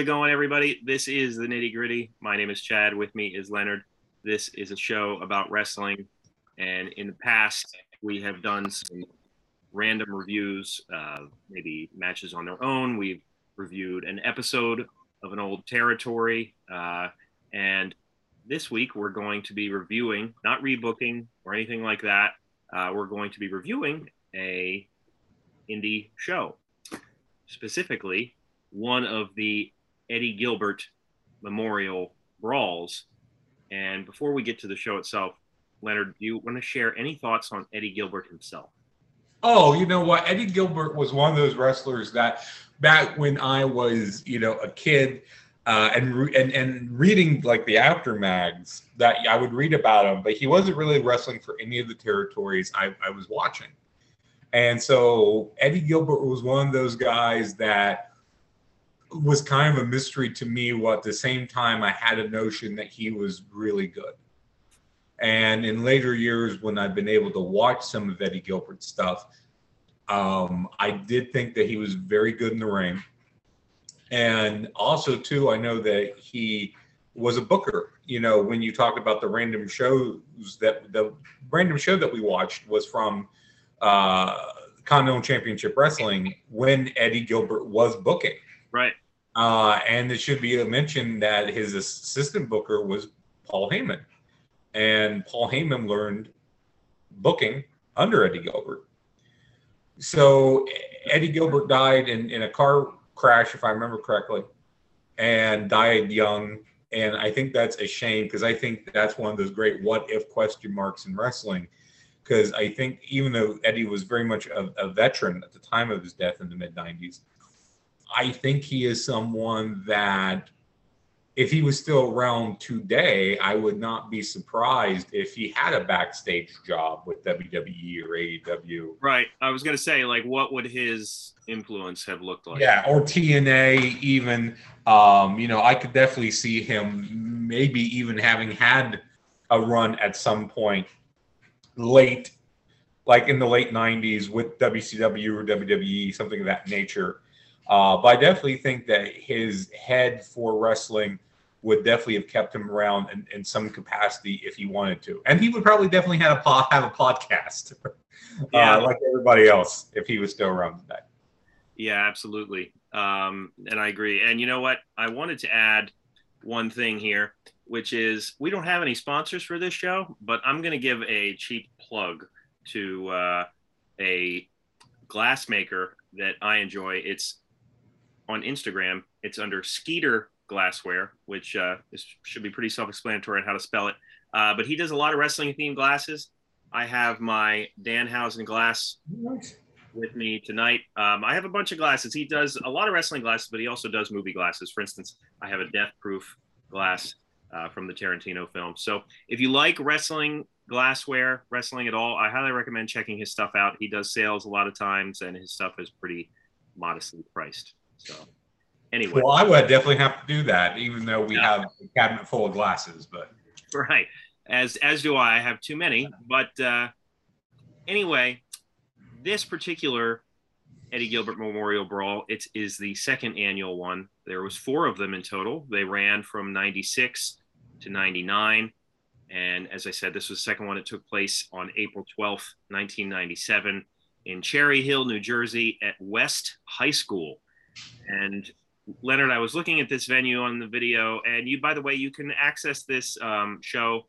It going, everybody? This is the nitty gritty. My name is Chad. With me is Leonard. This is a show about wrestling. And in the past, we have done some random reviews, uh, maybe matches on their own. We've reviewed an episode of an old territory. Uh, and this week, we're going to be reviewing, not rebooking or anything like that. Uh, we're going to be reviewing a indie show, specifically one of the Eddie Gilbert Memorial Brawls. And before we get to the show itself, Leonard, do you want to share any thoughts on Eddie Gilbert himself? Oh, you know what? Eddie Gilbert was one of those wrestlers that back when I was, you know, a kid uh, and, re- and and reading like the Apter mags that I would read about him, but he wasn't really wrestling for any of the territories I, I was watching. And so Eddie Gilbert was one of those guys that was kind of a mystery to me. While at the same time, I had a notion that he was really good. And in later years, when I've been able to watch some of Eddie Gilbert's stuff, um, I did think that he was very good in the ring. And also, too, I know that he was a booker. You know, when you talk about the random shows that the random show that we watched was from uh, Continental Championship Wrestling when Eddie Gilbert was booking. Right. Uh, and it should be mentioned that his assistant booker was Paul Heyman. And Paul Heyman learned booking under Eddie Gilbert. So Eddie Gilbert died in, in a car crash, if I remember correctly, and died young. And I think that's a shame because I think that's one of those great what if question marks in wrestling. Because I think even though Eddie was very much a, a veteran at the time of his death in the mid 90s, I think he is someone that if he was still around today, I would not be surprised if he had a backstage job with WWE or AEW. Right. I was going to say, like, what would his influence have looked like? Yeah, or TNA, even. Um, you know, I could definitely see him maybe even having had a run at some point late, like in the late 90s with WCW or WWE, something of that nature. Uh, but I definitely think that his head for wrestling would definitely have kept him around in, in some capacity if he wanted to. And he would probably definitely have a, pod, have a podcast yeah. uh, like everybody else if he was still around today. Yeah, absolutely. Um, and I agree. And you know what? I wanted to add one thing here, which is we don't have any sponsors for this show, but I'm going to give a cheap plug to uh, a glass maker that I enjoy. It's on Instagram. It's under Skeeter Glassware, which uh, is, should be pretty self-explanatory on how to spell it. Uh, but he does a lot of wrestling themed glasses. I have my Danhausen glass with me tonight. Um, I have a bunch of glasses. He does a lot of wrestling glasses, but he also does movie glasses. For instance, I have a death proof glass uh, from the Tarantino film. So if you like wrestling glassware, wrestling at all, I highly recommend checking his stuff out. He does sales a lot of times, and his stuff is pretty modestly priced. So anyway, well, I would definitely have to do that, even though we yeah. have a cabinet full of glasses. But right, as as do I. I have too many. But uh, anyway, this particular Eddie Gilbert Memorial Brawl, it is the second annual one. There was four of them in total. They ran from 96 to 99. And as I said, this was the second one. It took place on April 12th, 1997 in Cherry Hill, New Jersey at West High School. And Leonard, I was looking at this venue on the video, and you, by the way, you can access this um, show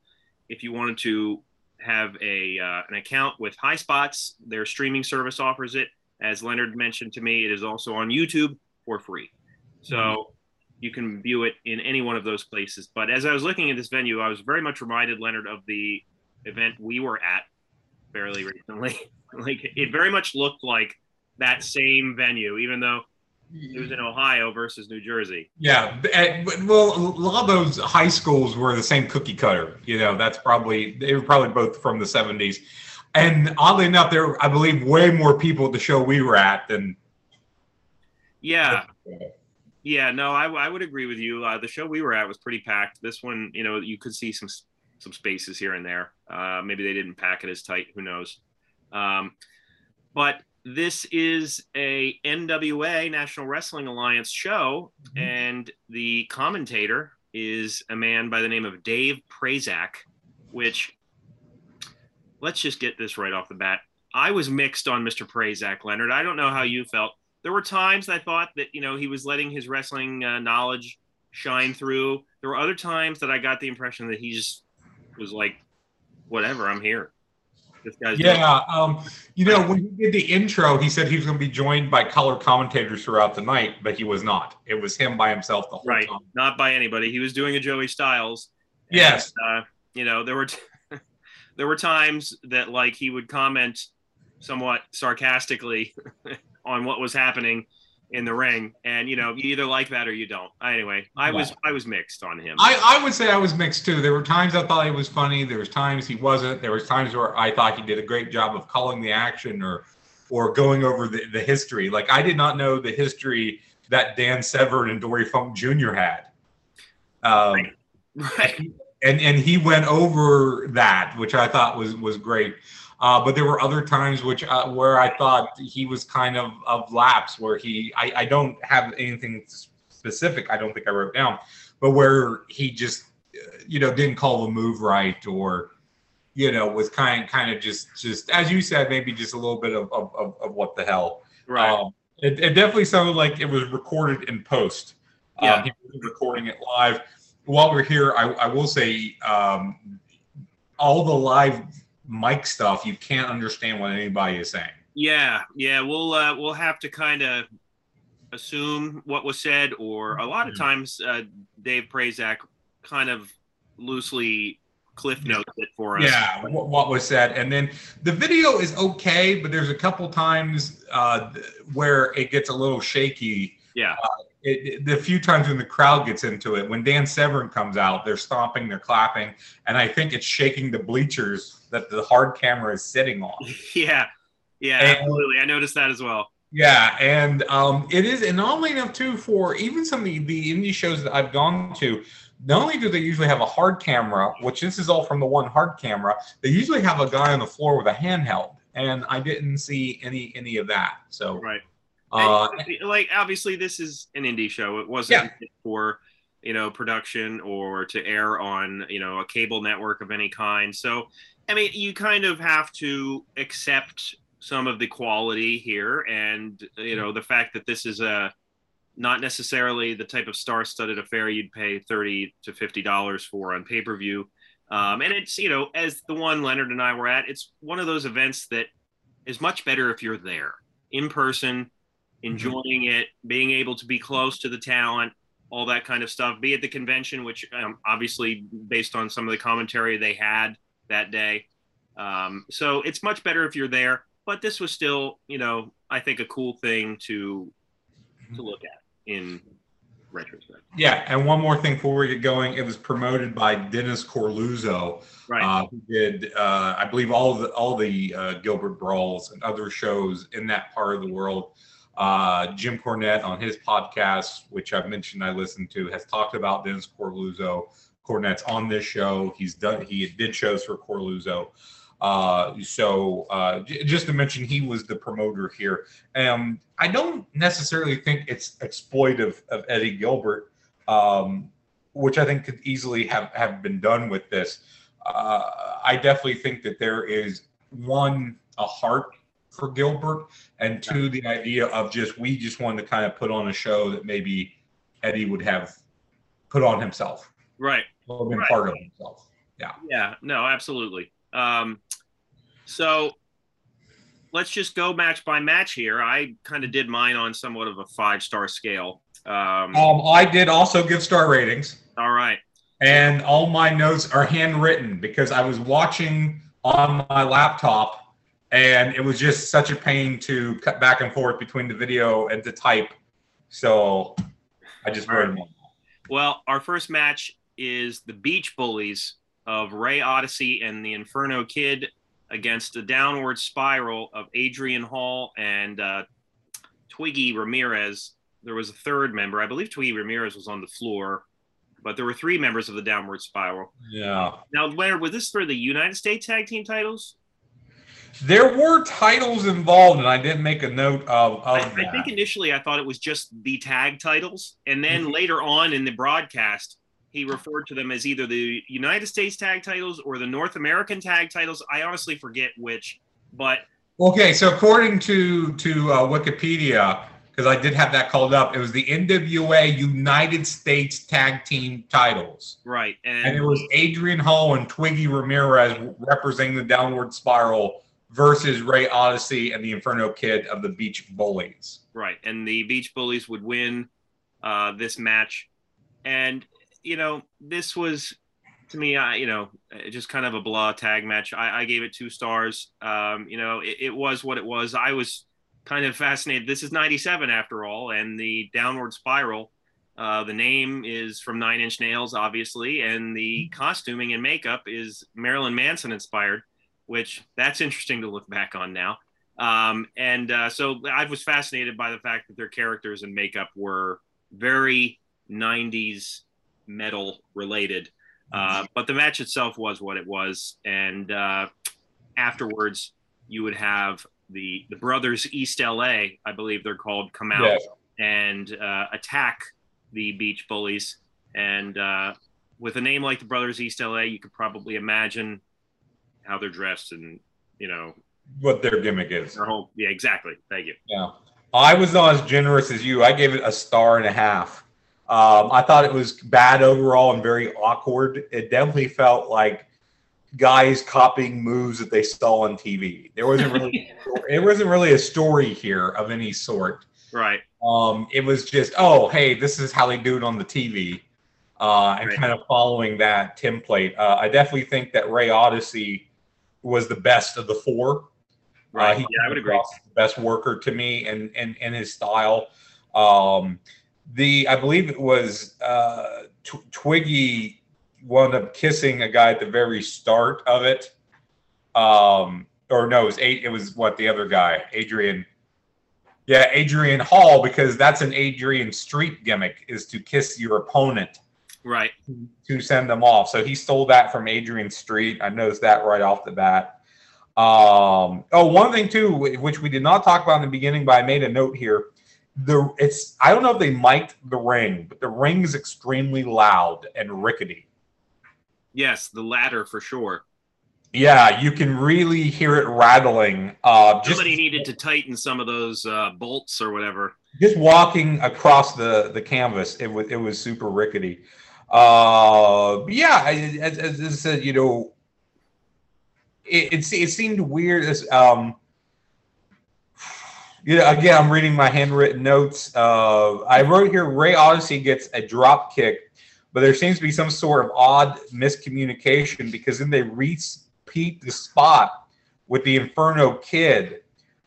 if you wanted to have a uh, an account with High Spots. Their streaming service offers it. As Leonard mentioned to me, it is also on YouTube for free, so mm-hmm. you can view it in any one of those places. But as I was looking at this venue, I was very much reminded, Leonard, of the event we were at fairly recently. like it very much looked like that same venue, even though it was in Ohio versus New Jersey. Yeah, well, a lot of those high schools were the same cookie cutter. You know, that's probably they were probably both from the '70s. And oddly enough, there were, I believe, way more people at the show we were at than. Yeah. Yeah, no, I, I would agree with you. Uh, the show we were at was pretty packed. This one, you know, you could see some some spaces here and there. Uh, maybe they didn't pack it as tight. Who knows? Um, but this is a NWA National Wrestling Alliance show, mm-hmm. and the commentator is a man by the name of Dave Prazak, which let's just get this right off the bat. I was mixed on Mr. Prazak, Leonard. I don't know how you felt. There were times I thought that you know he was letting his wrestling uh, knowledge shine through. There were other times that I got the impression that he just was like, "Whatever, I'm here." This guy's yeah. Um, you know, when he did the intro, he said he was going to be joined by color commentators throughout the night, but he was not. It was him by himself the whole right. time. Not by anybody. He was doing a Joey Styles. And, yes. Uh, you know, there were t- there were times that like he would comment somewhat sarcastically on what was happening in the ring and you know you either like that or you don't. Anyway i was i was mixed on him. I, I would say i was mixed too. There were times i thought he was funny. There was times he wasn't. There was times where i thought he did a great job of calling the action or or going over the, the history. Like i did not know the history that dan severn and dory funk jr had. Um, right. right. and and he went over that which i thought was was great uh, but there were other times which uh, where I thought he was kind of of lapse where he I, I don't have anything specific I don't think I wrote down, but where he just you know didn't call the move right or you know was kind kind of just just as you said maybe just a little bit of of, of, of what the hell right. Um, it, it, definitely sounded like it was recorded in post. Yeah, um, he was recording it live. While we're here, I, I will say um, all the live mic stuff, you can't understand what anybody is saying. Yeah, yeah, we'll uh, we'll have to kind of assume what was said, or a lot of times uh, Dave Prazak kind of loosely cliff notes it for us. Yeah, what was said, and then the video is okay, but there's a couple times uh, where it gets a little shaky. Yeah, uh, it, it, the few times when the crowd gets into it, when Dan Severn comes out, they're stomping, they're clapping, and I think it's shaking the bleachers that the hard camera is sitting on. Yeah, yeah, and, absolutely. I noticed that as well. Yeah, and um, it is, and oddly enough, too, for even some of the, the indie shows that I've gone to, not only do they usually have a hard camera, which this is all from the one hard camera, they usually have a guy on the floor with a handheld, and I didn't see any any of that. So right. Uh, like obviously this is an indie show. It wasn't yeah. for you know production or to air on you know a cable network of any kind. So I mean, you kind of have to accept some of the quality here, and you know the fact that this is a not necessarily the type of star-studded affair you'd pay thirty to fifty dollars for on pay-per-view. Um, and it's you know as the one Leonard and I were at, it's one of those events that is much better if you're there in person Mm-hmm. enjoying it, being able to be close to the talent, all that kind of stuff. Be at the convention, which um, obviously based on some of the commentary they had that day. Um, so it's much better if you're there. But this was still, you know, I think a cool thing to to look at in retrospect. Yeah, and one more thing before we get going, it was promoted by Dennis Coralluzzo, right? Uh, who did, uh, I believe, all the all the uh, Gilbert brawls and other shows in that part of the world. Uh, Jim Cornette on his podcast, which I've mentioned I listened to, has talked about Dennis Coralluzzo. Cornette's on this show. He's done. He did shows for Coralluzzo. Uh, so uh, j- just to mention, he was the promoter here. Um, I don't necessarily think it's exploitive of Eddie Gilbert, um, which I think could easily have have been done with this. Uh, I definitely think that there is one a heart for Gilbert, and two, the idea of just we just wanted to kind of put on a show that maybe Eddie would have put on himself, right? Or been right. part of himself. Yeah. Yeah. No, absolutely. Um, so let's just go match by match here. I kind of did mine on somewhat of a five star scale. Um, um, I did also give star ratings. All right. And all my notes are handwritten because I was watching on my laptop and it was just such a pain to cut back and forth between the video and to type. So I just wrote them. all. Well, our first match is the Beach Bullies of Ray Odyssey and the Inferno Kid against the downward spiral of Adrian Hall and uh, Twiggy Ramirez. There was a third member. I believe Twiggy Ramirez was on the floor, but there were three members of the downward spiral. Yeah. Now, Leonard, was this for the United States Tag Team titles? There were titles involved, and I didn't make a note of, of I, that. I think initially I thought it was just the tag titles, and then later on in the broadcast, he referred to them as either the United States tag titles or the North American tag titles. I honestly forget which, but Okay, so according to to uh, Wikipedia, because I did have that called up, it was the NWA United States Tag Team titles, right, and and it was Adrian Hall and Twiggy Ramirez representing the Downward Spiral versus Ray Odyssey and the Inferno Kid of the Beach Bullies. right, and the Beach Bullies would win uh, this match, and you know this was to me, I you know just kind of a blah tag match. I, I gave it two stars. Um, you know, it, it was what it was. I was kind of fascinated. This is '97 after all, and the Downward Spiral. Uh, the name is from Nine Inch Nails, obviously, and the costuming and makeup is Marilyn Manson inspired, which that's interesting to look back on now. Um, and uh, so I was fascinated by the fact that their characters and makeup were very 90s metal related. Uh, but the match itself was what it was. And uh, afterwards, you would have the, the brothers East LA, I believe they're called, come out and uh, attack the Beach Bullies. And uh, with a name like the Brothers East LA, you could probably imagine how they're dressed and, you know, What their gimmick is. their whole. Yeah, exactly. Thank you. Yeah. I was not as generous as you. I gave it a star and a half. Um, I thought it was bad overall and very awkward. It definitely felt like guys copying moves that they saw on TV. There wasn't really it wasn't really a story here of any sort. Right. Um, it was just, oh, hey, this is how they do it on the TV, uh, and Right. kind of following that template. Uh, I definitely think that Ray Odyssey was the best of the four. Right. Uh, he yeah, I would agree. the best worker to me and and and his style. Um, the I believe it was uh, Tw- Twiggy wound up kissing a guy at the very start of it. Um, or no, it was eight. It was what the other guy, Adrian. Yeah, Adrian Hall, because that's an Adrian Street gimmick is to kiss your opponent Right. to send them off. So he stole that from Adrian Street. I noticed that right off the bat. Um, oh, one thing too, which we did not talk about in the beginning, but I made a note here. The it's I don't know if they mic'd the ring, but the ring is extremely loud and rickety. Yes, the latter for sure. Yeah, you can really hear it rattling. Uh, just Somebody needed to tighten some of those uh, bolts or whatever. just walking across the the canvas, it was it was super rickety. Uh, yeah, as, as I said, you know, it, it it seemed weird as um. You know, again, I'm reading my handwritten notes. Uh, I wrote here Ray Odyssey gets a drop kick, but there seems to be some sort of odd miscommunication because then they repeat the spot with the Inferno Kid,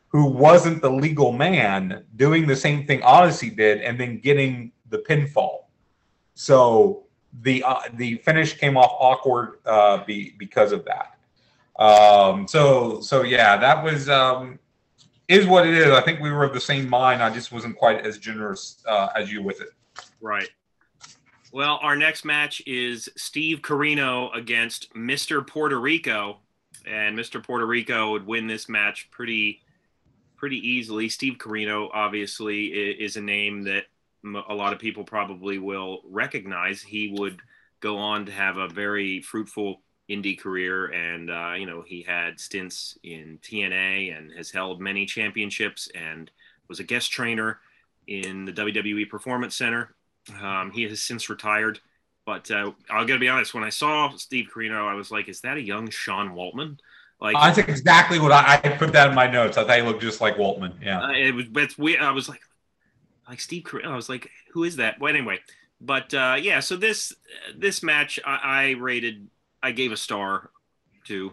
who wasn't the legal man, doing the same thing Odyssey did, and then getting the pinfall. So the uh, the finish came off awkward uh, be, because of that. Um, so so yeah, that was um, is what it is. I think we were of the same mind. I just wasn't quite as generous uh, as you with it. Right. Well, our next match is Steve Corino against Mr. Puerto Rico, and Mr. Puerto Rico would win this match pretty, pretty easily. Steve Corino, obviously, is a name that a lot of people probably will recognize. He would go on to have a very fruitful indie career, and uh, you know he had stints in TNA and has held many championships and was a guest trainer in the WWE Performance Center. Um, he has since retired, but uh, I'll gotta be honest. When I saw Steve Corino, I was like, "Is that a young Sean Waltman?" Like, I think exactly what I, I put that in my notes. I thought he looked just like Waltman. Yeah. uh, it was. It's weird. I was like, like Steve Corino. I was like, "Who is that?" Well, anyway, but uh, yeah. So this this match, I, I rated. I gave a star to.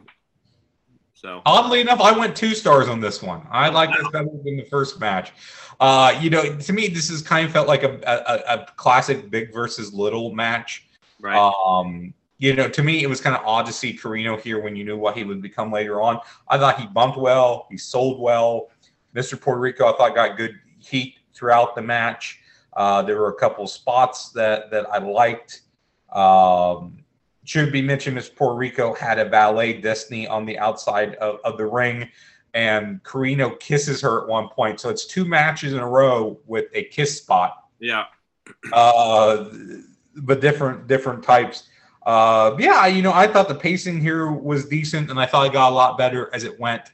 So Oddly enough, I went two stars on this one. I like this better than the first match. Uh, you know, to me, this is kind of felt like a, a, a classic big versus little match. right, Um, you know, to me, it was kind of odd to see Corino here when you knew what he would become later on. I thought he bumped well, he sold well. Mr. Puerto Rico, I thought got good heat throughout the match. Uh, there were a couple spots that that I liked. Um, should be mentioned is Puerto Rico had a valet Destiny on the outside of, of the ring, and Corino kisses her at one point. So it's two matches in a row with a kiss spot. Yeah. Uh, but different different types. Uh, yeah, you know, I thought the pacing here was decent, and I thought it got a lot better as it went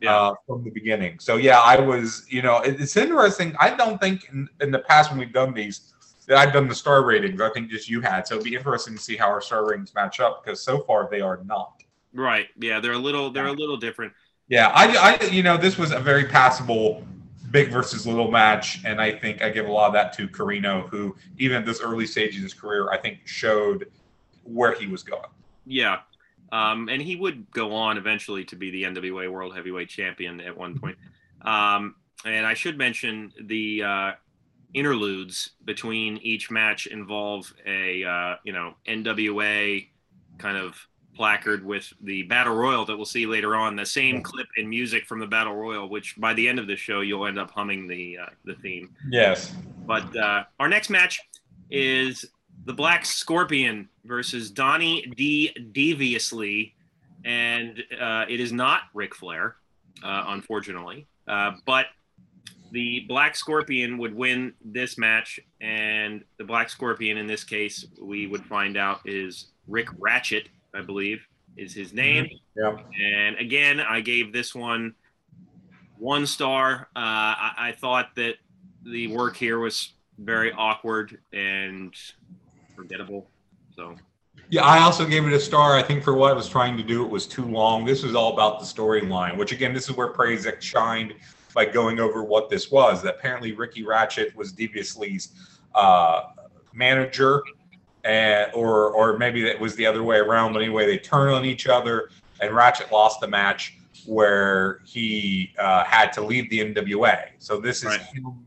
Yeah. uh, from the beginning. So yeah, I was, you know, it, it's interesting. I don't think in, in the past when we've done these that I've done the star ratings. I think just you had. So it'd be interesting to see how our star ratings match up because so far they are not. Right. Yeah, they're a little they're a little different. Yeah, I, I, you know, this was a very passable big versus little match, and I think I give a lot of that to Corino, who even at this early stage of his career, I think showed where he was going. Yeah. Um, and he would go on eventually to be the NWA World Heavyweight Champion at one point. Um, and I should mention the uh, interludes between each match involve a uh, you know NWA kind of placard with the battle royal that we'll see later on. The same clip and music from the battle royal, which by the end of the show you'll end up humming the uh, the theme. Yes. But uh, our next match is the Black Scorpion versus Donnie D. Deviously, and uh, it is not Ric Flair, uh, unfortunately. Uh, but the Black Scorpion would win this match, and the Black Scorpion in this case, we would find out is Rick Ratchet, I believe, is his name. Yeah. And again, I gave this one one star. Uh, I, I thought that the work here was very awkward and forgettable. So Yeah, I also gave it a star. I think for what it was trying to do, it was too long. This was all about the storyline, which again, this is where Prazak shined by going over what this was. That apparently Ricky Ratchet was Deviously's uh, manager, and or or maybe that was the other way around. But anyway, they turn on each other, and Ratchet lost the match where he uh, had to leave the NWA. So this is Right. him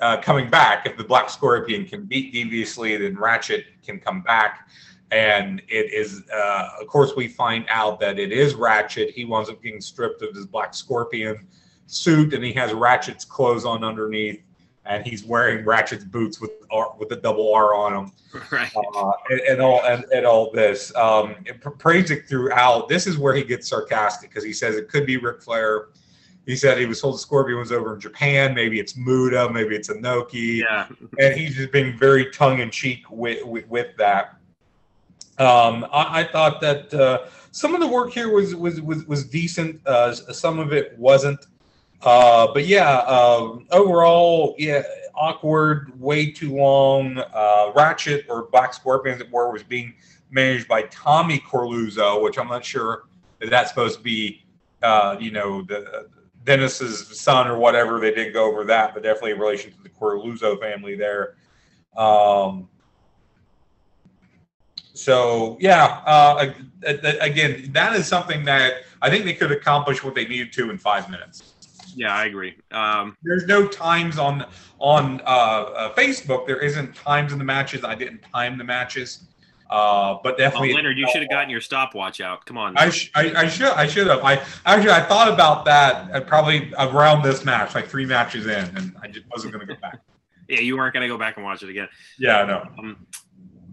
uh, coming back. If the Black Scorpion can beat Deviously, then Ratchet can come back. And it is, uh, of course, we find out that it is Ratchet. He winds up getting stripped of his Black Scorpion suit, and he has Ratchet's clothes on underneath, and he's wearing Ratchet's boots with R, with the double R on them right, uh, and, and all and, and all this. Um, and P- throughout. This is where he gets sarcastic because he says it could be Ric Flair. He said he was told the Scorpion was over in Japan. Maybe it's Muta. Maybe it's Inoki. yeah, And he's just being very tongue in cheek with, with with that. Um, I, I thought that uh, some of the work here was was was, was decent. Uh, some of it wasn't. Uh, but yeah, um, overall, yeah, awkward, way too long. Uh, Ratchet or Black Scorpion, as it were, was being managed by Tommy Coralluzzo, which I'm not sure that that's supposed to be, uh, you know, the Dennis's son or whatever. They didn't go over that, but definitely in relation to the Coralluzzo family there. Um, so yeah, uh, again, that is something that I think they could accomplish what they needed to in five minutes. Yeah, I agree. Um, There's no times on on uh, uh, Facebook. There isn't times in the matches. I didn't time the matches, uh, but oh, definitely. Leonard, you should have gotten your stopwatch out. Come on. I, sh- I, I should I should have I actually I thought about that uh, probably around this match like three matches in and I just wasn't going to go back. yeah, you weren't going to go back and watch it again. Yeah, I know. Um,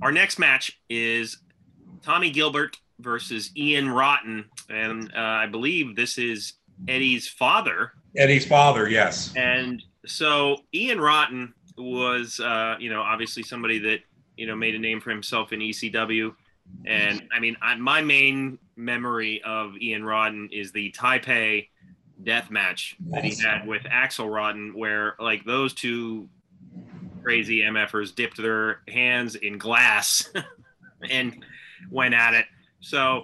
our next match is Tommy Gilbert versus Ian Rotten, and uh, I believe this is Eddie's father. Eddie's father, yes. And so Ian Rotten was, uh, you know, obviously somebody that you know made a name for himself in ECW. And I mean, I, my main memory of Ian Rotten is the Taipei death match that he had with Axel Rotten, where like those two crazy MFers dipped their hands in glass and went at it. So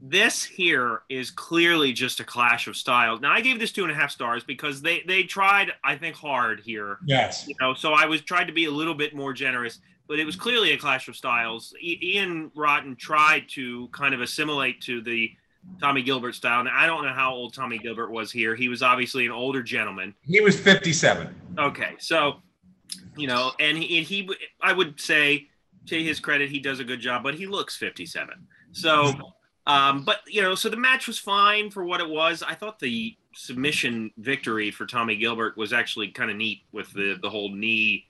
this here is clearly just a clash of styles. Now I gave this two and a half stars because they they tried, I think, hard here. Yes. You know, so I was tried to be a little bit more generous, but it was clearly a clash of styles. I- Ian Rotten tried to kind of assimilate to the Tommy Gilbert style. Now I don't know how old Tommy Gilbert was here. He was obviously an older gentleman. He was 57. Okay, so you know, and he, and he, I would say, to his credit, he does a good job, but he looks 57. So, um, but you know, so the match was fine for what it was. I thought the submission victory for Tommy Gilbert was actually kind of neat with the the whole knee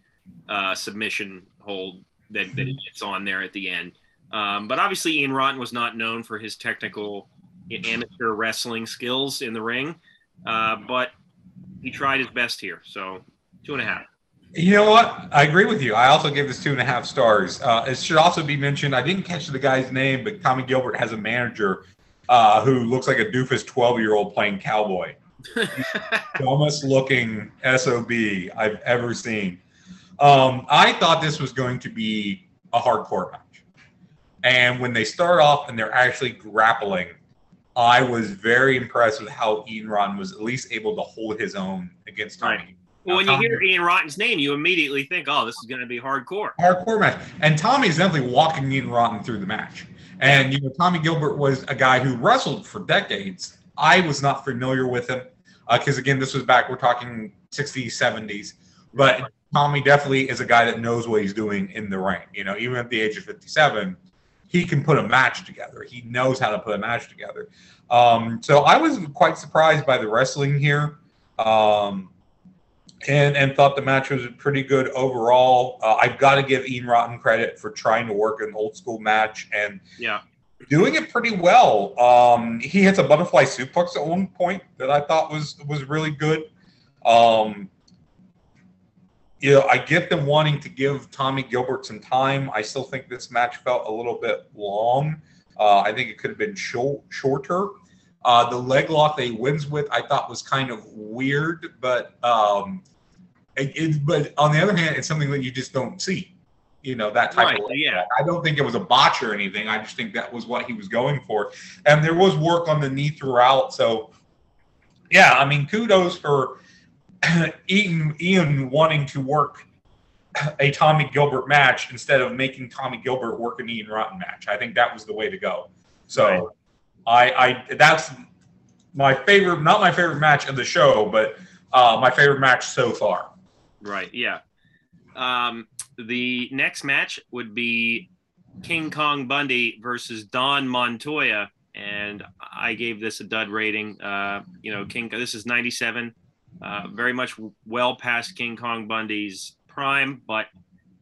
uh, submission hold that that gets on there at the end. Um, but obviously, Ian Rotten was not known for his technical amateur wrestling skills in the ring, uh, but he tried his best here. So two and a half. You know what? I agree with you. I also gave this two and a half stars. Uh, it should also be mentioned. I didn't catch the guy's name, but Tommy Gilbert has a manager uh, who looks like a doofus twelve-year-old playing cowboy. dumbest looking sob I've ever seen. Um, I thought this was going to be a hardcore match, and when they start off and they're actually grappling, I was very impressed with how Ian Rotten was at least able to hold his own against Tommy. Right. Well, when you hear Ian Rotten's name, you immediately think, "Oh, this is going to be hardcore." Hardcore match, and Tommy is definitely walking Ian Rotten through the match. And you know, Tommy Gilbert was a guy who wrestled for decades. I was not familiar with him because, uh, again, this was back we're talking 60s, 70s. But Tommy definitely is a guy that knows what he's doing in the ring. You know, even at the age of 57, he can put a match together. He knows how to put a match together. Um, so I was quite surprised by the wrestling here. Um, and and thought the match was pretty good overall. Uh, I've got to give Ian Rotten credit for trying to work an old school match and yeah, doing it pretty well. Um, he hits a butterfly suplex at one point that I thought was was really good. Um, you know, I get them wanting to give Tommy Gilbert some time. I still think this match felt a little bit long. Uh, I think it could have been short, shorter. Uh, the leg lock they wins with, I thought was kind of weird, but um, it, it, but on the other hand, it's something that you just don't see. You know that type right, of. Yeah. I don't think it was a botch or anything. I just think that was what he was going for, and there was work on the knee throughout. So, yeah, I mean, kudos for Ian, Ian wanting to work a Tommy Gilbert match instead of making Tommy Gilbert work an Ian Rotten match. I think that was the way to go. So. Right I, I that's my favorite, not my favorite match of the show, but uh, my favorite match so far. Right. Yeah. Um, the next match would be King Kong Bundy versus Don Montoya, and I gave this a dud rating. Uh, you know, King. This is '97, uh, very much well past King Kong Bundy's prime. But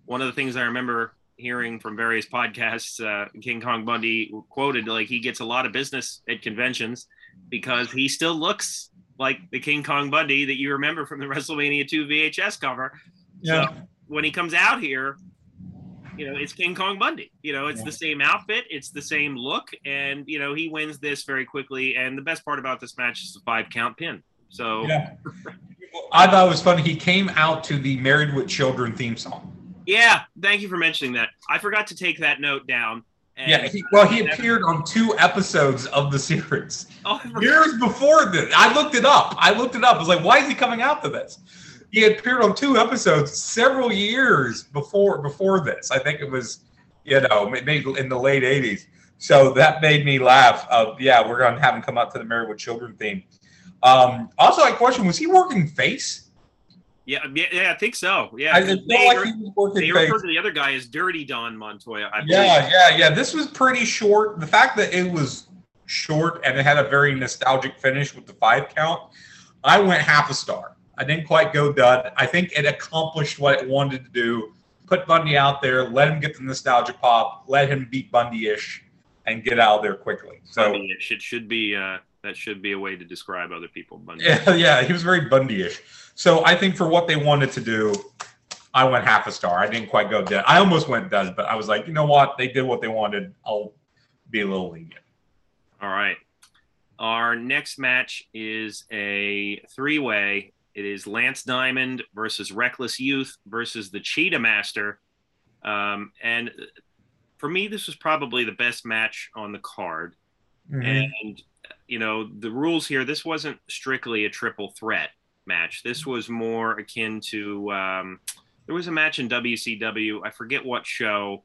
one of the things I remember hearing from various podcasts, uh, King Kong Bundy quoted like he gets a lot of business at conventions because he still looks like the King Kong Bundy that you remember from the WrestleMania 2 VHS cover. Yeah. So when he comes out here, you know, it's King Kong Bundy. You know, it's yeah. the same outfit, it's the same look, and you know, he wins this very quickly. And the best part about this match is the five count pin. So yeah. I thought it was funny. He came out to the Married with Children theme song. Yeah, thank you for mentioning that. I forgot to take that note down. yeah, he, well, he appeared on two episodes of the series oh, years before this. I looked it up. I looked it up. I was like, why is he coming out to this? He appeared on two episodes several years before before this. I think it was, you know, maybe in the late '80s. So that made me laugh. Uh, yeah, we're gonna have him come out to the Married with Children theme. Um, also, I question: Was he working face? Yeah, yeah, I think so. Yeah, I they, like he was working they refer to the other guy as Dirty Don Montoya. yeah, yeah, yeah. This was pretty short. The fact that it was short and it had a very nostalgic finish with the five count, I went half a star. I didn't quite go dud. I think it accomplished what it wanted to do. Put Bundy out there, let him get the nostalgia pop, let him beat Bundy-ish, and get out of there quickly. So Bundy-ish. It should be uh, that should be a way to describe other people. Bundy. Yeah, yeah, he was very Bundy-ish. So I think for what they wanted to do, I went half a star. I didn't quite go dead. I almost went dead, but I was like, you know what? They did what they wanted. I'll be a little lenient. All right. Our next match is a three way. It is Lance Diamond versus Reckless Youth versus the Cheetah Master. Um, and for me, this was probably the best match on the card. Mm-hmm. And, you know, the rules here, this wasn't strictly a triple threat match. This was more akin to um, there was a match in WCW. I forget what show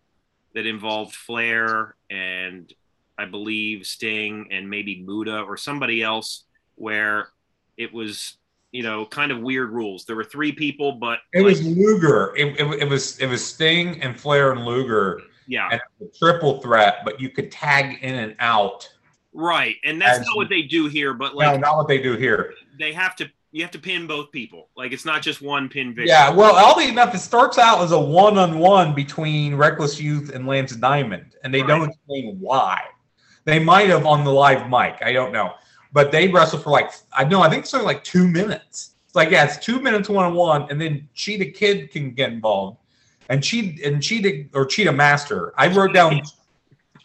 that involved Flair and I believe Sting and maybe Muta or somebody else where it was you know kind of weird rules. There were three people, but it like, was Luger. It, it, it, was it was Sting and Flair and Luger. Yeah, and triple threat, but you could tag in and out. Right, and that's not what they do here. But like, no, not what they do here. They have to you have to pin both people. Like it's not just one pin victory. Yeah, well, oddly enough, it starts out as a one-on-one between Reckless Youth and Lance Diamond, and they don't explain why. They might have on the live mic, I don't know, but they wrestle for like I know I think it's only like two minutes. It's like yeah, it's two minutes one-on-one, and then Cheetah Kid can get involved, and Cheetah and Cheetah or Cheetah Master. I wrote down.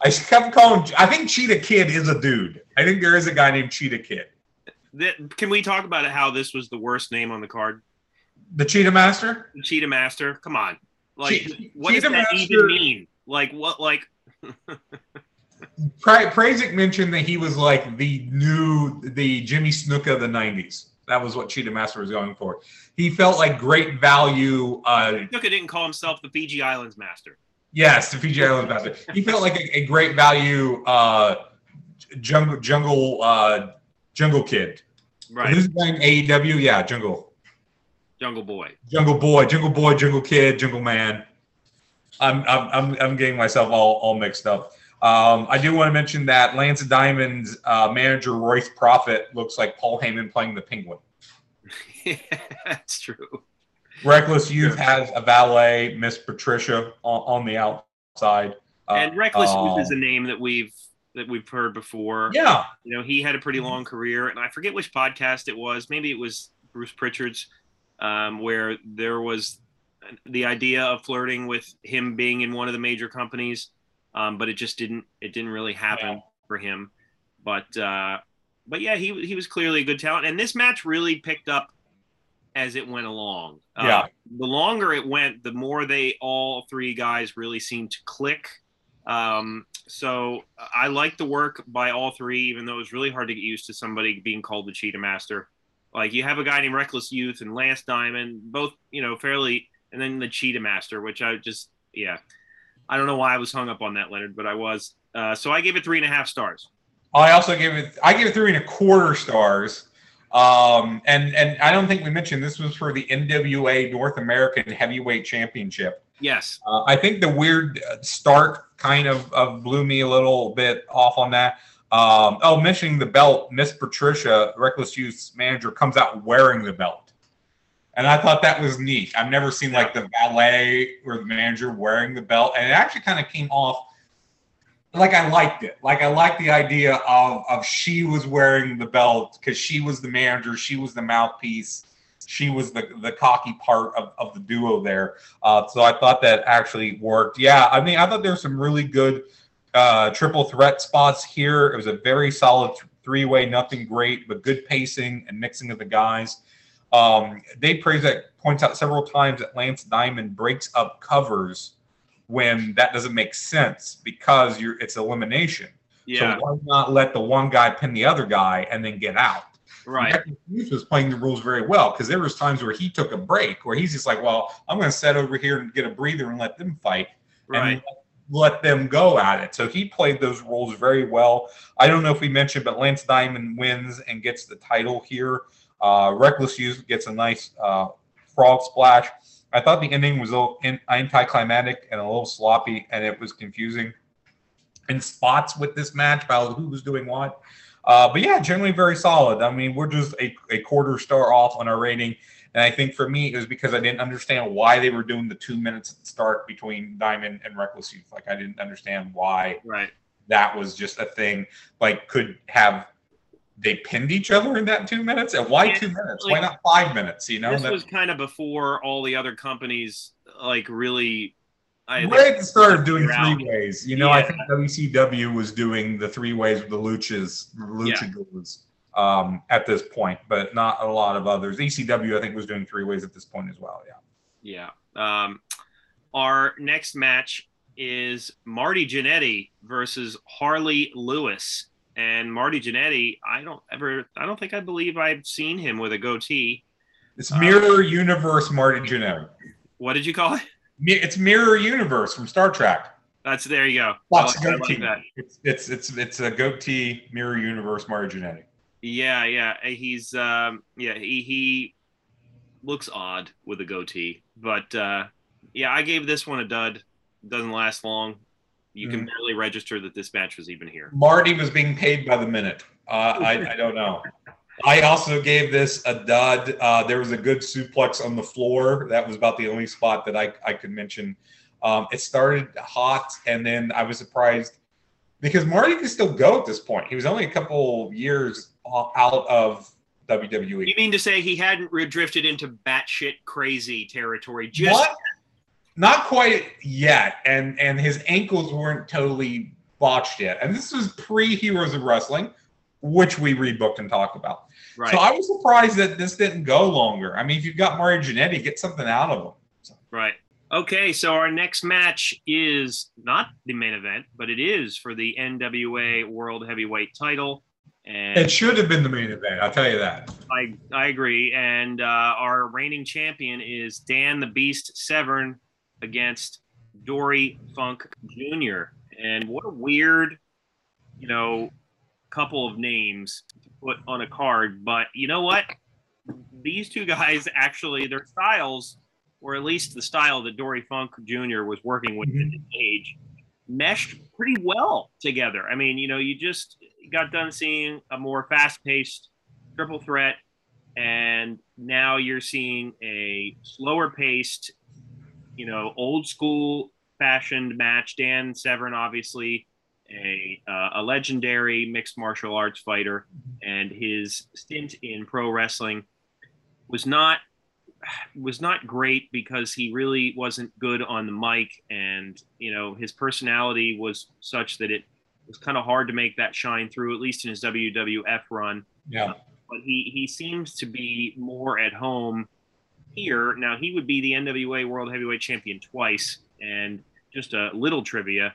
I kept calling. I think Cheetah Kid is a dude. I think there is a guy named Cheetah Kid. That- can we talk about how this was the worst name on the card? The Cheetah Master. The Cheetah Master. Come on. Like Che- what does Cheetah that Master- even mean? Like what? Like Pra- Prazak mentioned that he was like the new, the Jimmy Snuka of the '90s. That was what Cheetah Master was going for. He felt like great value. Uh, Nuka didn't call himself the Fiji Islands Master. yes, the Fiji Islands Master. He felt like a, a great value uh, jungle, jungle, uh, jungle kid. Right. Who's playing AEW? Yeah, jungle, Jungle Boy. jungle boy, jungle boy, jungle kid, jungle man. I'm, I'm, I'm, I'm getting myself all, all mixed up. Um, I do want to mention that Lance Diamond's uh, manager Royce Profit looks like Paul Heyman playing the Penguin. That's true. Reckless Youth has a valet, Miss Patricia, on, on the outside. Uh, and Reckless Youth um, is a name that we've that we've heard before. yeah, You know, he had a pretty long career, and I forget which podcast it was. Maybe it was Bruce Pritchard's, um, where there was the idea of flirting with him being in one of the major companies, um, but it just didn't. It didn't really happen Yeah. for him. But uh, but yeah, he he was clearly a good talent, and this match really picked up as it went along. Uh, Yeah. the longer it went, the more they all three guys really seemed to click. Um, so I like the work by all three, even though it was really hard to get used to somebody being called the Cheetah Master. Like you have a guy named Reckless Youth and Lance Diamond, both you know fairly, and then the Cheetah Master, which I just yeah, I don't know why I was hung up on that, Leonard, but I was. Uh, so I gave it three and a half stars. I also gave it. I gave it three and a quarter stars. Um, and and I don't think we mentioned this was for the NWA North American Heavyweight Championship. Yes, Uh, I think the weird uh, start kind of, of blew me a little bit off on that. Um, oh, mentioning the belt, Miss Patricia, Reckless Youth's manager, comes out wearing the belt. And I thought that was neat. I've never seen like the valet or the manager wearing the belt. And it actually kind of came off like I liked it. Like I liked the idea of, of she was wearing the belt because she was the manager, she was the mouthpiece, she was the, the cocky part of, of the duo there. Uh, so I thought that actually worked. Yeah, I mean, I thought there were some really good uh, triple threat spots here. It was a very solid three way, nothing great, but good pacing and mixing of the guys. Um, Dave Prazak points out several times that Lance Diamond breaks up covers when that doesn't make sense because you're it's elimination. yeah, So why not let the one guy pin the other guy and then get out? Right, Reckless Youth was playing the rules very well because there was times where he took a break where he's just like, well, I'm going to sit over here and get a breather and let them fight right. and let them go at it. So he played those roles very well. I don't know if we mentioned, but Lance Diamond wins and gets the title here. Uh, Reckless Youth gets a nice uh, frog splash. I thought the ending was a little in- anticlimactic and a little sloppy, and it was confusing in spots with this match about who was doing what. Uh, but yeah, generally very solid. I mean, we're just a, a quarter star off on our rating. And I think for me, it was because I didn't understand why they were doing the two minutes at the start between Diamond and Reckless Youth. Like, I didn't understand why Right. that was just a thing. Like, could have they pinned each other in that two minutes? And why Yeah, two minutes? like- why not five minutes? You know, this that, was kind of before all the other companies like really. I right at the start of doing three ways. You know, I think WCW was doing the three ways with the luchas, luchadors. Um, at this point, but not a lot of others. ECW, I think, was doing three ways at this point as well. Yeah. Yeah. Um, our next match is Marty Jannetty versus Harley Lewis. And Marty Jannetty, I don't ever, I don't think I believe I've seen him with a goatee. It's Mirror Universe Marty Jannetty. What did you call it? It's Mirror Universe from Star Trek. That's there you go. I Lots like, of I like goatee. that. It's it's it's it's a goatee Mirror Universe Marty Jannetty. Yeah, yeah. He's um, yeah. He he looks odd with a goatee, but uh, yeah, I gave this one a dud. Doesn't last long. You can Mhm. barely register that this match was even here. Marty was being paid by the minute. Uh, I I don't know. I also gave this a dud. Uh, there was a good suplex on the floor. That was about the only spot that I, I could mention. Um, it started hot, and then I was surprised because Marty could still go at this point. He was only a couple years out of WWE. You mean to say he hadn't drifted into batshit crazy territory just What? Not quite yet, and and his ankles weren't totally botched yet. And this was pre Heroes of Wrestling, which we rebooked and talked about. right? So I was surprised that this didn't go longer. I mean, if you've got Marty Jannetty, get something out of him. So, Right. Okay, so our next match is not the main event, but it is for the NWA World Heavyweight title. And it should have been the main event. I'll tell you that. I, I agree. And uh, our reigning champion is Dan the Beast Severn against Dory Funk Jr. And what a weird, you know, couple of names to put on a card. But you know what? These two guys actually, their styles, or at least the style that Dory Funk Jr. was working with at his mm-hmm. age, meshed pretty well together. I mean, you know, you just got done seeing a more fast paced triple threat, and now you're seeing a slower paced, you know, old school fashioned match. Dan Severn, obviously, a, uh, a legendary mixed martial arts fighter, and his stint in pro wrestling was not was not great because he really wasn't good on the mic and you know his personality was such that it was kind of hard to make that shine through at least in his WWF run Yeah. but he he seems to be more at home here now he would be the NWA World Heavyweight Champion twice and just a little trivia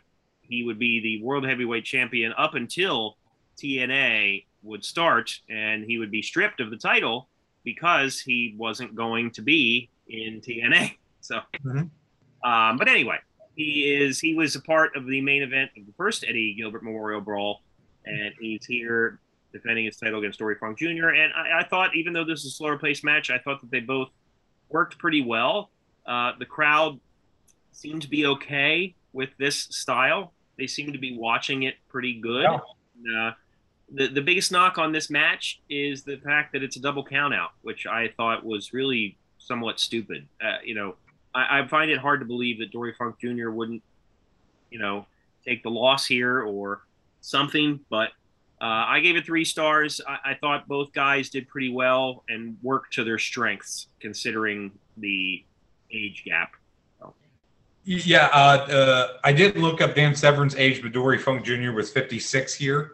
he would be the World Heavyweight Champion up until TNA would start and he would be stripped of the title because he wasn't going to be in TNA. So, Mhm. um, but anyway, he is he was a part of the main event of the first Eddie Gilbert Memorial Brawl, and he's here defending his title against Dory Funk Jr. And I, I thought, even though this is a slower paced match, I thought that they both worked pretty well. Uh, the crowd seemed to be okay with this style. They seem to be watching it pretty good. Yeah. And, uh, the, the biggest knock on this match is the fact that it's a double count out, which I thought was really somewhat stupid. Uh, you know, I, I find it hard to believe that Dory Funk Jr. wouldn't, you know, take the loss here or something. But uh, I gave it three stars. I, I thought both guys did pretty well and worked to their strengths considering the age gap. Yeah, uh, uh, I did look up Dan Severn's age, but Dory Funk Jr. was 56 here.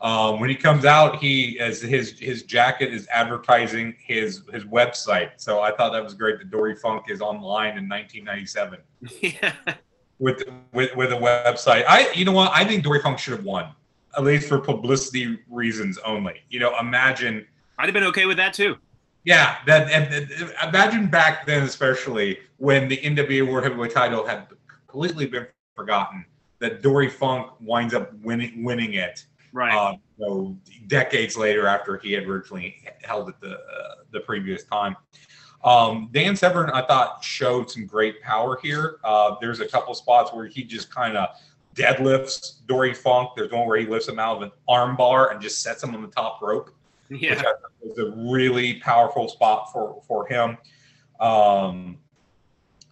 Um, when he comes out, he as his his jacket is advertising his his website. So I thought that was great that Dory Funk is online in 1997 yeah. with with with a website. I you know what? I think Dory Funk should have won, at least for publicity reasons only. You know, imagine I'd have been okay with that too. Yeah, that and, and imagine back then, especially when the NWA World Heavyweight Title had completely been forgotten, that Dory Funk winds up winning winning it. Right. Uh, you know, decades later, after he had originally held it the uh, the previous time. Um, Dan Severn, I thought, showed some great power here. Uh, there's a couple spots where he just kind of deadlifts Dory Funk. There's one where he lifts him out of an armbar and just sets him on the top rope yeah. I thought was a really powerful spot for for him. Um,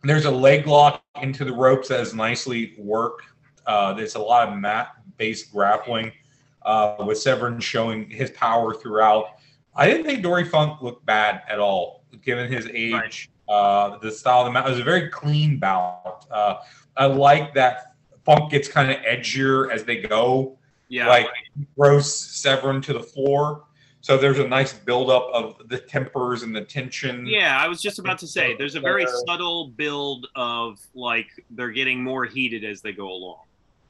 there's a leg lock into the ropes that is nicely worked. Uh, there's a lot of mat based grappling uh, with Severn showing his power throughout. I didn't think Dory Funk looked bad at all, given his age. Uh, the style of the match it was a very clean bout. Uh, I like that Funk gets kind of edgier as they go Yeah. like throws Severn to the floor. So there's a nice buildup of the tempers and the tension. Yeah, I was just about to say there's a very Uh, subtle build of like they're getting more heated as they go along.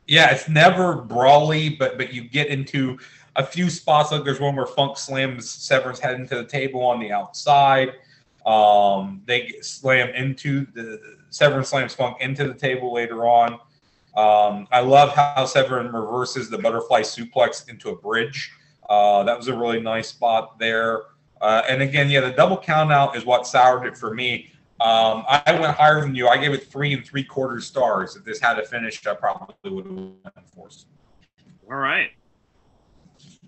Yeah, it's never brawly, but but you get into a few spots. Like there's one where Funk slams Severn's head into the table on the outside. Um, they slam into the Severn slams Funk into the table later on. Um, I love how Severn reverses the butterfly suplex into a bridge. Uh, that was a really nice spot there. Uh, and again, yeah, the double count out is what soured it for me. Um, I went higher than you. I gave it three and three quarter stars. If this had a finish, I probably would have went four. All right.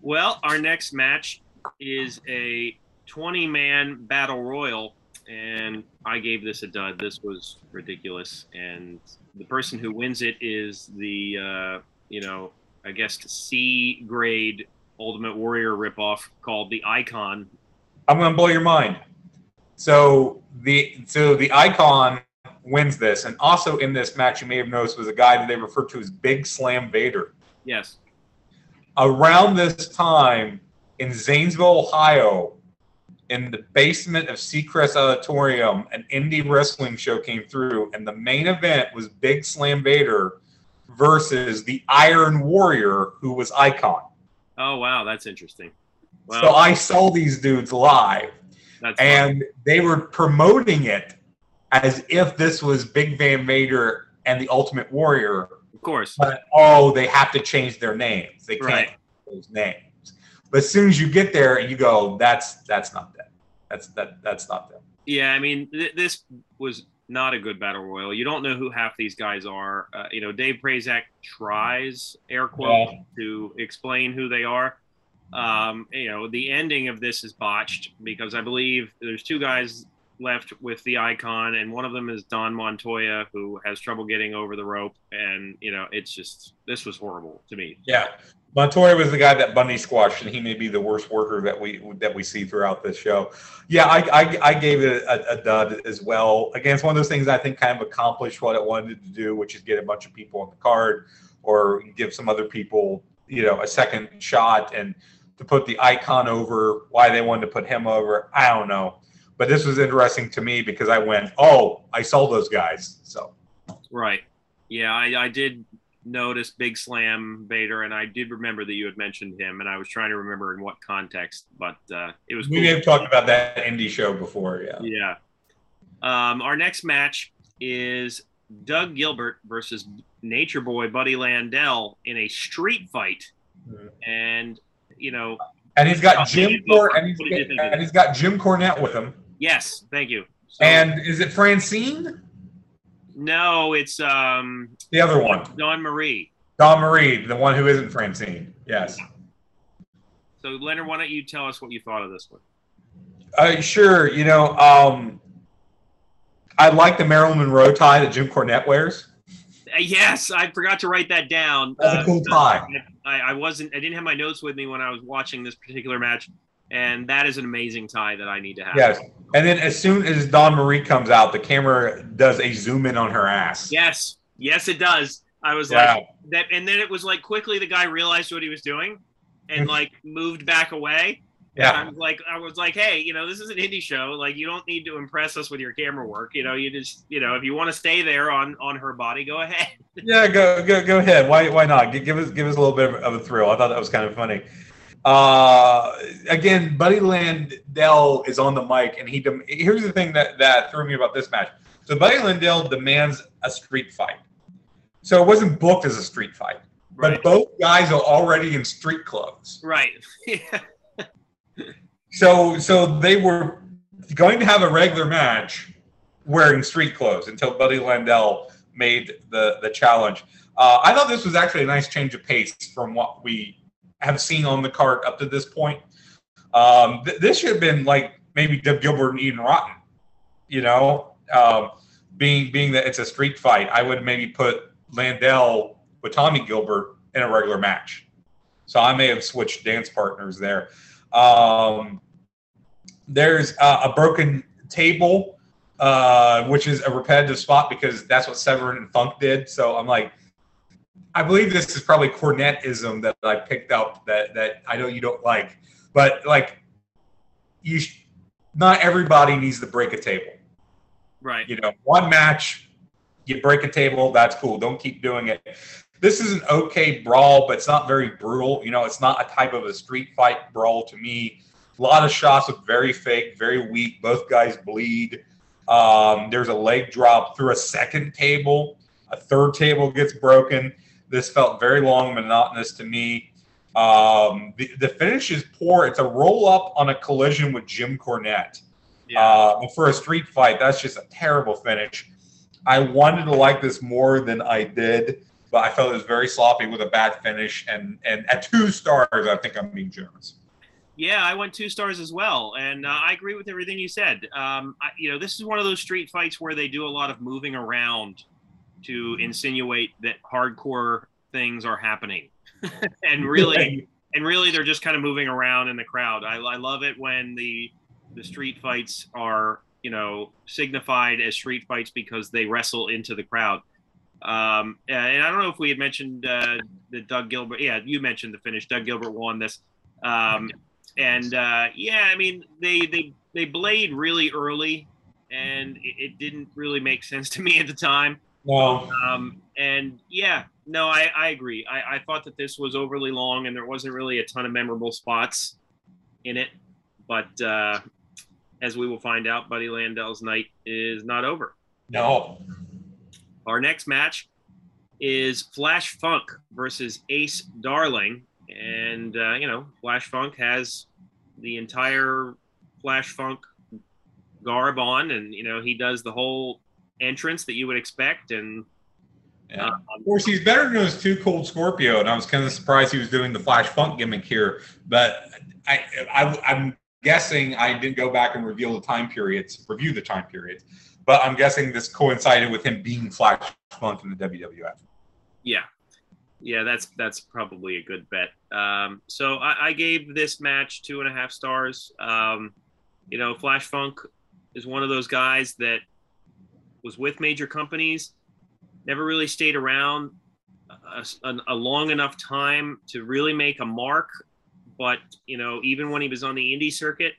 Well, our next match is a 20 man battle royal, and I gave this a dud. This was ridiculous. And the person who wins it is the, uh, you know, I guess C grade Ultimate Warrior ripoff called the Icon. I'm going to blow your mind. So the so the Icon wins this, and also in this match, you may have noticed was a guy that they referred to as Big Slam Vader. Yes. Around this time in Zanesville, Ohio, in the basement of Secrest Auditorium, an indie wrestling show came through, and the main event was Big Slam Vader versus the Iron Warrior, who was Icon. Oh wow, that's interesting. Wow. So I saw these dudes live, that's and funny. they were promoting it as if this was Big Van Vader and the Ultimate Warrior. Of course. But oh, they have to change their names. They can't right. those names. But as soon as you get there, you go, that's that's not them. That's that that's not them. Yeah, I mean, th- this was not a good battle royal. You don't know who half these guys are. Uh, you know, Dave Prazak tries air quote yeah. to explain who they are. Um, you know, the ending of this is botched because I believe there's two guys left with the icon, and one of them is Don Montoya, who has trouble getting over the rope. And you know, it's just this was horrible to me. Yeah, Montoya was the guy that Bundy squashed, and he may be the worst worker that we that we see throughout this show. Yeah, I I, I gave it a, a, dud as well. Again, it's one of those things I think kind of accomplished what it wanted to do, which is get a bunch of people on the card, or give some other people you know a second shot and to put the icon over. Why they wanted to put him over, I don't know. But this was interesting to me because I went, oh, I saw those guys. So, right. Yeah, I, I did notice Big Slam Vader, and I did remember that you had mentioned him, and I was trying to remember in what context, but uh, it was. We cool. have talked about that indie show before, yeah. Yeah. Um, our next match is Doug Gilbert versus Nature Boy Buddy Landel in a street fight, mm-hmm. and you know. And he's got Jim Cor- and, he's, and he's got Jim Cornette with him. Yes, thank you. So, and is it Francine? No, it's um the other one. Dawn Marie. Dawn Marie, the one who isn't Francine. Yes. So Leonard, why don't you tell us what you thought of this one? Uh, sure. You know, um, I like the Marilyn Monroe tie that Jim Cornette wears. Uh, yes, I forgot to write that down. That's uh, a cool tie. I, I wasn't. I didn't have my notes with me when I was watching this particular match and that is an amazing tie that I need to have. Yes, and then as soon as Dawn Marie comes out, the camera does a zoom in on her ass. Yes, yes, it does. I was yeah. like that, and then it was like quickly the guy realized what he was doing, and like moved back away. Yeah, I was like, I was like, hey, you know, this is an indie show. Like, you don't need to impress us with your camera work. You know, you just, you know, if you want to stay there on on her body, go ahead. yeah, go go go ahead. Why why not? Give us give us a little bit of a thrill. I thought that was kind of funny. Uh, again, Buddy Landel is on the mic, and he. Dem- Here's the thing that that threw me about this match. So Buddy Landel demands a street fight. So it wasn't booked as a street fight, right. but both guys are already in street clothes. Right. so so they were going to have a regular match wearing street clothes until Buddy Landel made the the challenge. Uh, I thought this was actually a nice change of pace from what we have seen on the card up to this point. Um, th- this should have been like maybe Doug Gilbert and Ian Rotten, you know, um, being being that it's a street fight. I would maybe put Landel with Tommy Gilbert in a regular match. So I may have switched dance partners there. Um, there's uh, a broken table, uh, which is a repetitive spot because that's what Severn and Funk did. So I'm like, I believe this is probably cornetism that I picked up that that I know you don't like, but like you, sh- not everybody needs to break a table. Right. You know, one match, you break a table, that's cool. Don't keep doing it. This is an okay brawl, but it's not very brutal. You know, it's not a type of a street fight brawl to me. A lot of shots look very fake, very weak. Both guys bleed. Um, there's a leg drop through a second table. A third table gets broken. This felt very long, monotonous to me. Um, the, the finish is poor. It's a roll up on a collision with Jim Cornette. Yeah. Uh, for a street fight, that's just a terrible finish. I wanted to like this more than I did, but I felt it was very sloppy with a bad finish. And and at two stars, I think I'm being generous. Yeah, I went two stars as well, and uh, I agree with everything you said. Um, I, you know, this is one of those street fights where they do a lot of moving around to insinuate that hardcore things are happening, and really, and really, they're just kind of moving around in the crowd. I, I love it when the the street fights are you know signified as street fights because they wrestle into the crowd. Um, and I don't know if we had mentioned uh, that Doug Gilbert. Yeah, you mentioned the finish. Doug Gilbert won this. Um, and uh, yeah, I mean they they they blade really early, and it, it didn't really make sense to me at the time. No. Um, and yeah, no, I, I agree. I, I thought that this was overly long, and there wasn't really a ton of memorable spots in it. But uh, as we will find out, Buddy Landel's night is not over. No. Our next match is Flash Funk versus Ace Darling. And, uh, you know, Flash Funk has the entire Flash Funk garb on, and, you know, he does the whole entrance that you would expect. And, yeah. Um, of course, he's better known as Two Cold Scorpio, and I was kind of surprised he was doing the Flash Funk gimmick here. But I, I, I'm guessing I didn't go back and reveal the time periods, review the time periods, but I'm guessing this coincided with him being Flash Funk in the WWF. Yeah, yeah, that's that's probably a good bet. Um, so I, I, gave this match two and a half stars. Um, you know, Flash Funk is one of those guys that was with major companies, never really stayed around a, a, a long enough time to really make a mark. But you know, even when he was on the indie circuit,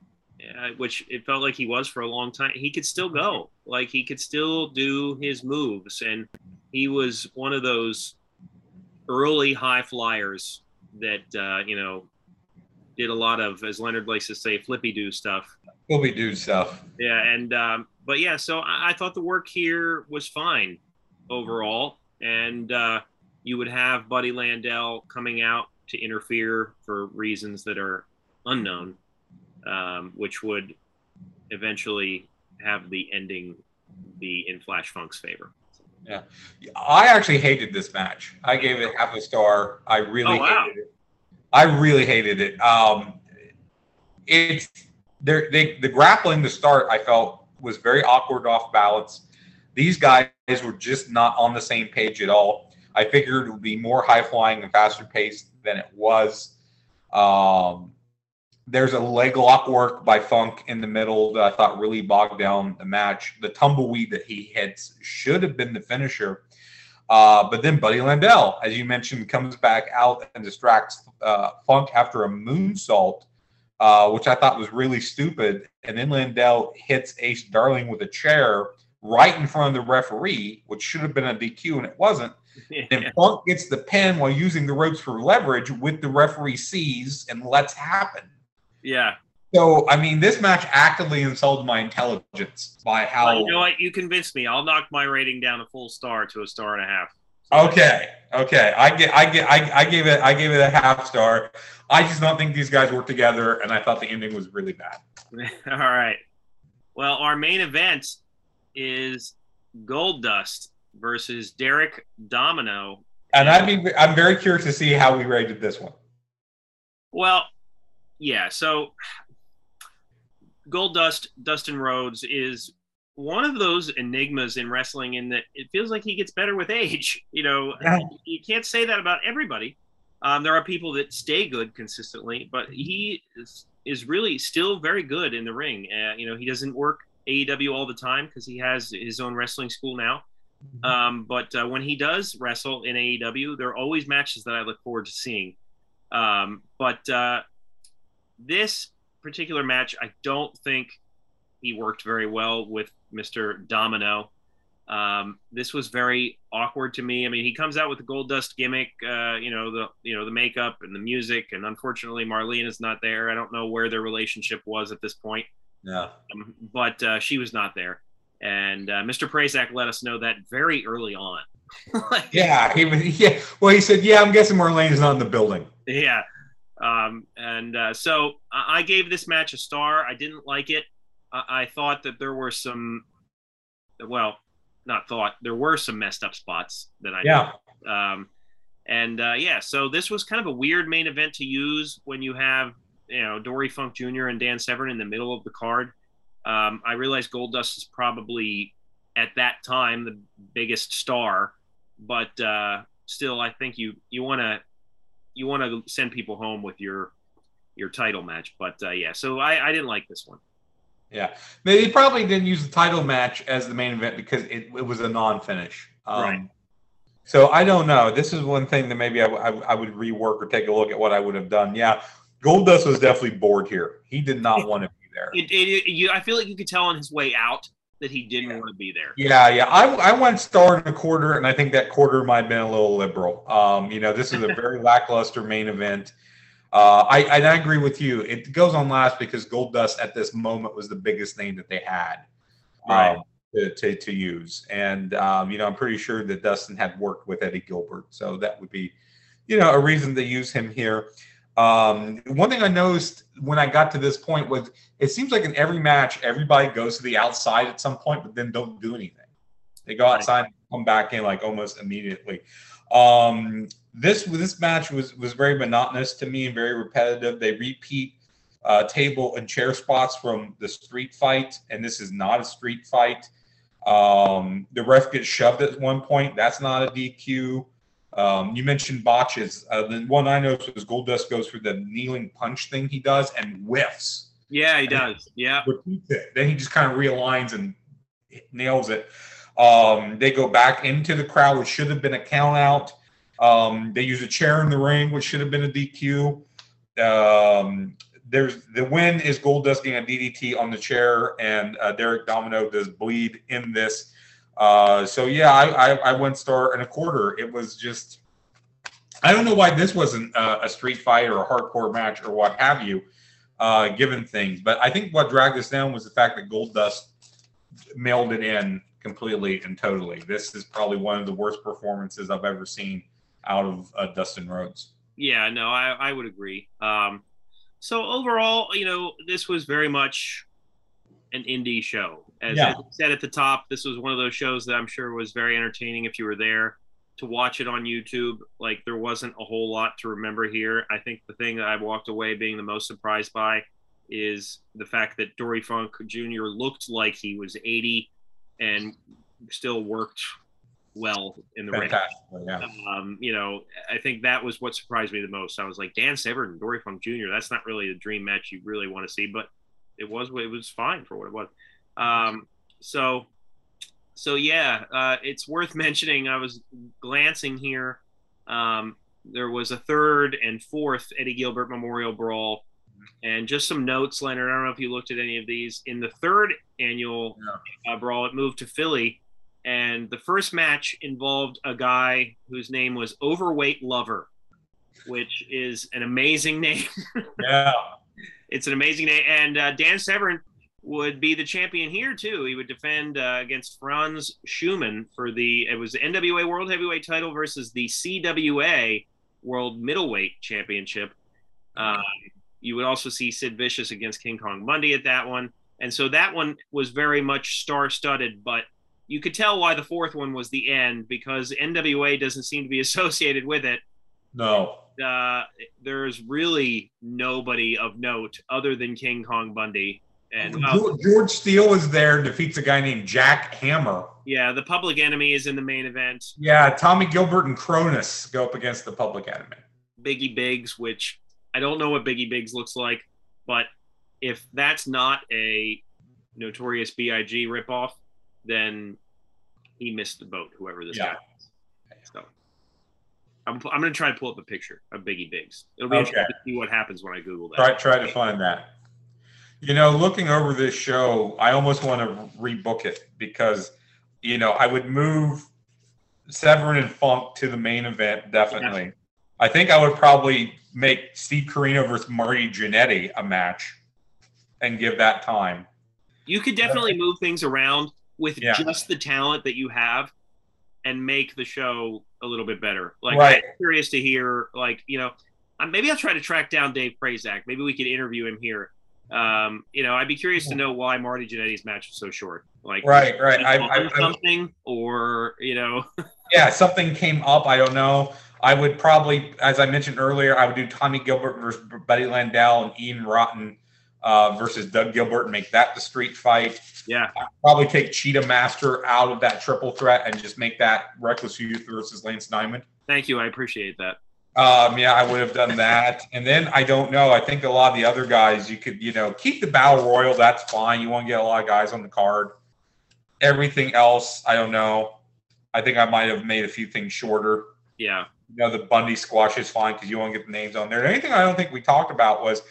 uh, which it felt like he was for a long time, he could still go. Like he could still do his moves, and he was one of those early high flyers that uh, you know did a lot of, as Leonard likes to say, flippy do stuff. Flippy do stuff. Yeah, and um, but yeah, so I, I, thought the work here was fine overall, and uh, you would have Buddy Landel coming out to interfere for reasons that are unknown, um, which would eventually have the ending be in Flash Funk's favor. Yeah, I actually hated this match. I gave it half a star. I really oh, wow. hated it. I really hated it. Um, it's there. They the grappling to start. I felt was very awkward off balance. These guys were just not on the same page at all. I figured it would be more high flying and faster paced than it was. Um, there's a leg lock work by Funk in the middle that I thought really bogged down the match. The tumbleweed that he hits should have been the finisher. Uh, but then Buddy Landel, as you mentioned, comes back out and distracts uh, Funk after a moonsault, uh, which I thought was really stupid. And then Landel hits Ace Darling with a chair right in front of the referee, which should have been a DQ, and it wasn't. Yeah. And Funk gets the pin while using the ropes for leverage, with the referee sees and lets happen. Yeah. So I mean, this match actively insulted my intelligence by how. Well, you know what? You convinced me. I'll knock my rating down a full star to a star and a half. Okay, okay. I get, I get, I, I gave it, I gave it a half star. I just don't think these guys work together, and I thought the ending was really bad. All right. Well, our main event is Goldust versus Derek Domino. And I'd be, I'm very curious to see how we rated this one. Well, yeah. So Goldust, Dustin Rhodes is one of those enigmas in wrestling in that it feels like he gets better with age. You know, yeah. you can't say that about everybody. Um, there are people that stay good consistently, but he is, is really still very good in the ring. Uh, you know, he doesn't work AEW all the time because he has his own wrestling school now. Mm-hmm. Um, but uh, when he does wrestle in AEW, there are always matches that I look forward to seeing. Um, but uh, this particular match, I don't think he worked very well with Mr. Domino. Um, this was very awkward to me. I mean, he comes out with the Goldust gimmick, uh, you know, the you know the makeup and the music, and unfortunately, Marlene is not there. I don't know where their relationship was at this point. Yeah, um, but uh, she was not there, and uh, Mr. Prazak let us know that very early on. yeah, he. Yeah, well, he said, "Yeah, I'm guessing Marlene is not in the building." Yeah, um, and uh, so I gave this match a star. I didn't like it. I, I thought that there were some, well, not thought, there were some messed up spots that I yeah. Um, and uh, yeah, so this was kind of a weird main event to use when you have you know Dory Funk Jr. and Dan Severn in the middle of the card. Um, I realize Goldust is probably at that time the biggest star, but uh, still, I think you you want to you want to send people home with your your title match. But uh, yeah, so I, I didn't like this one. Yeah, they probably didn't use the title match as the main event because it, it was a non-finish. Um, Right. So I don't know. This is one thing that maybe I I would rework or take a look at what I would have done. Yeah, Goldust was definitely bored here. He did not want to be there. It, it, you, I feel like you could tell on his way out that he didn't Yeah. want to be there. Yeah, yeah. I, I went star and a quarter, and I think that quarter might have been a little liberal. Um, you know, this is a very lackluster main event. Uh, I, and I agree with you. It goes on last because Goldust at this moment was the biggest name that they had Right. um, to, to, to use. And, um, you know, I'm pretty sure that Dustin had worked with Eddie Gilbert. So that would be, you know, a reason to use him here. Um, one thing I noticed when I got to this point was it seems like in every match, everybody goes to the outside at some point, but then don't do anything. They go outside and come back in like almost immediately. Um, this this match was was very monotonous to me and very repetitive. They repeat uh, table and chair spots from the street fight, and this is not a street fight. Um, the ref gets shoved at one point. That's not a DQ. Um, you mentioned botches. Uh, the one I noticed was Goldust goes for the kneeling punch thing he does and whiffs Yeah, he does. Yeah. repeats it. Then he just kind of realigns and nails it. Um, they go back into the crowd, which should have been a count out. Um, they use a chair in the ring, which should have been a DQ. Um, there's the win is Goldust getting a DDT on the chair, and uh, Derek Domino does bleed in this. Uh, so yeah, I, I, I went star and a quarter. It was just I don't know why this wasn't uh, a street fight or a hardcore match or what have you uh, given things. But I think what dragged us down was the fact that Goldust mailed it in completely and totally. This is probably one of the worst performances I've ever seen out of uh, Dustin Rhodes. Yeah, no, I, I would agree. Um, so overall, you know, this was very much an indie show. As, Yeah. as I said at the top, this was one of those shows that I'm sure was very entertaining if you were there to watch it on YouTube. Like there wasn't a whole lot to remember here. I think the thing that I walked away being the most surprised by is the fact that Dory Funk Jr. looked like he was 80 and still worked well in the ring. Yeah. Um, you know, I think that was what surprised me the most. I was like, Dan Severn and Dory Funk Jr. That's not really the dream match you really want to see, but it was it was fine for what it was. Um, so, so yeah, uh, it's worth mentioning. I was glancing here. Um, there was a third and fourth Eddie Gilbert Memorial Brawl, and just some notes, Leonard. I don't know if you looked at any of these. In the third annual uh, brawl, it moved to Philly and the first match involved a guy whose name was Overweight Lover, which is an amazing name. Yeah. it's an amazing name, and uh, Dan Severn would be the champion here too. He would defend uh, against Franz Schumann for the it was the NWA World Heavyweight Title versus the CWA World Middleweight Championship. Um, you would also see Sid Vicious against King Kong Bundy at that one, and so that one was very much star-studded, but you could tell why the fourth one was the end because NWA doesn't seem to be associated with it. No. Uh, there's really nobody of note other than King Kong Bundy. And uh, George, George Steele is there, defeats a guy named Jack Hammer. yeah, the Public Enemy is in the main event. Yeah, Tommy Gilbert and Kronus go up against the Public Enemy. Biggie Biggs, which I don't know what Biggie Biggs looks like, but if that's not a Notorious B.I.G. ripoff, then he missed the boat. Whoever this Yeah. guy is. So I'm, I'm going to try to pull up a picture of Biggie Biggs. It'll be Okay. interesting to see what happens when I Google that. Try try to find that. You know, looking over this show, I almost want to rebook it because, you know, I would move Severn and Funk to the main event definitely. I think I would probably make Steve Corino versus Marty Jannetty a match and give that time. You could definitely uh, move things around with Yeah. just the talent that you have and make the show a little bit better. Like, Right. I'm curious to hear, like, you know, uh, maybe I'll try to track down Dave Prazak. Maybe we could interview him here. Um, you know, I'd be curious to know why Marty Jannetty's match was so short. Like, Right, right. I, I, I, something, or you know, yeah, something came up. I don't know. I would probably, as I mentioned earlier, I would do Tommy Gilbert versus Buddy Landel and Ian Rotten uh, versus Doug Gilbert and make that the street fight. Yeah. I'd probably take Cheetah Master out of that triple threat and just make that Reckless Youth versus Lance Diamond. Thank you. I appreciate that. Um, yeah, I would have done that. And then I don't know. I think a lot of the other guys, you could, you know, keep the battle royal. That's fine. You want to get a lot of guys on the card. Everything else, I don't know. I think I might have made a few things shorter. Yeah. You know, the Bundy squash is fine because you want to get the names on there. Anything I don't think we talked about was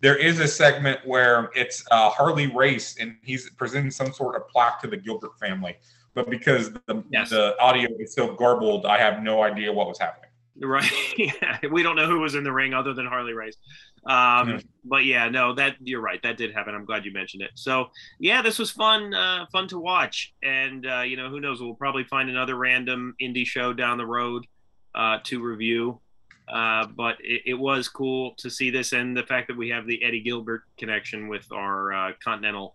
there is a segment where it's uh, Harley Race and he's presenting some sort of plaque to the Gilbert family. But because the, Yes. the audio is so garbled, I have no idea what was happening. Right. Yeah. we don't know who was in the ring other than Harley Race. Um, Yeah. But yeah, no, that you're right. That did happen. I'm glad you mentioned it. So yeah, this was fun. Uh, fun to watch. And uh, you know, who knows? We'll probably find another random indie show down the road uh, to review. Uh, but it, it was cool to see this, and the fact that we have the Eddie Gilbert connection with our uh, Continental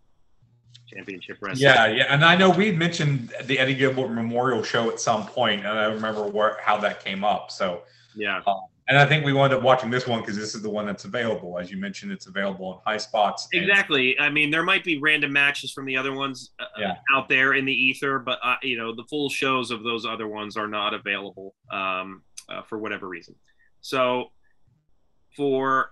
Championship Wrestling. Yeah, yeah, and I know we mentioned the Eddie Gilbert Memorial Show at some point, and I remember where how that came up. So, Yeah. and I think we wound up watching this one because this is the one that's available. As you mentioned, it's available in Highspots. Exactly. I mean, there might be random matches from the other ones uh, Yeah. out there in the ether, but uh, you know, the full shows of those other ones are not available um, uh, for whatever reason. So, for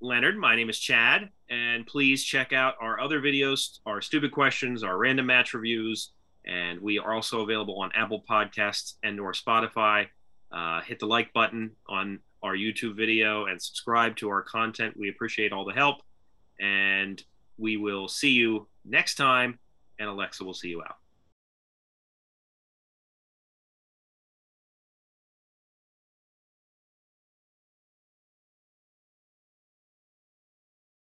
Leonard, my name is Chad, and please check out our other videos, our stupid questions, our random match reviews, and we are also available on Apple Podcasts and or Spotify. Uh, hit the like button on our YouTube video and subscribe to our content. We appreciate all the help and we will see you next time. And Alexa will see you out.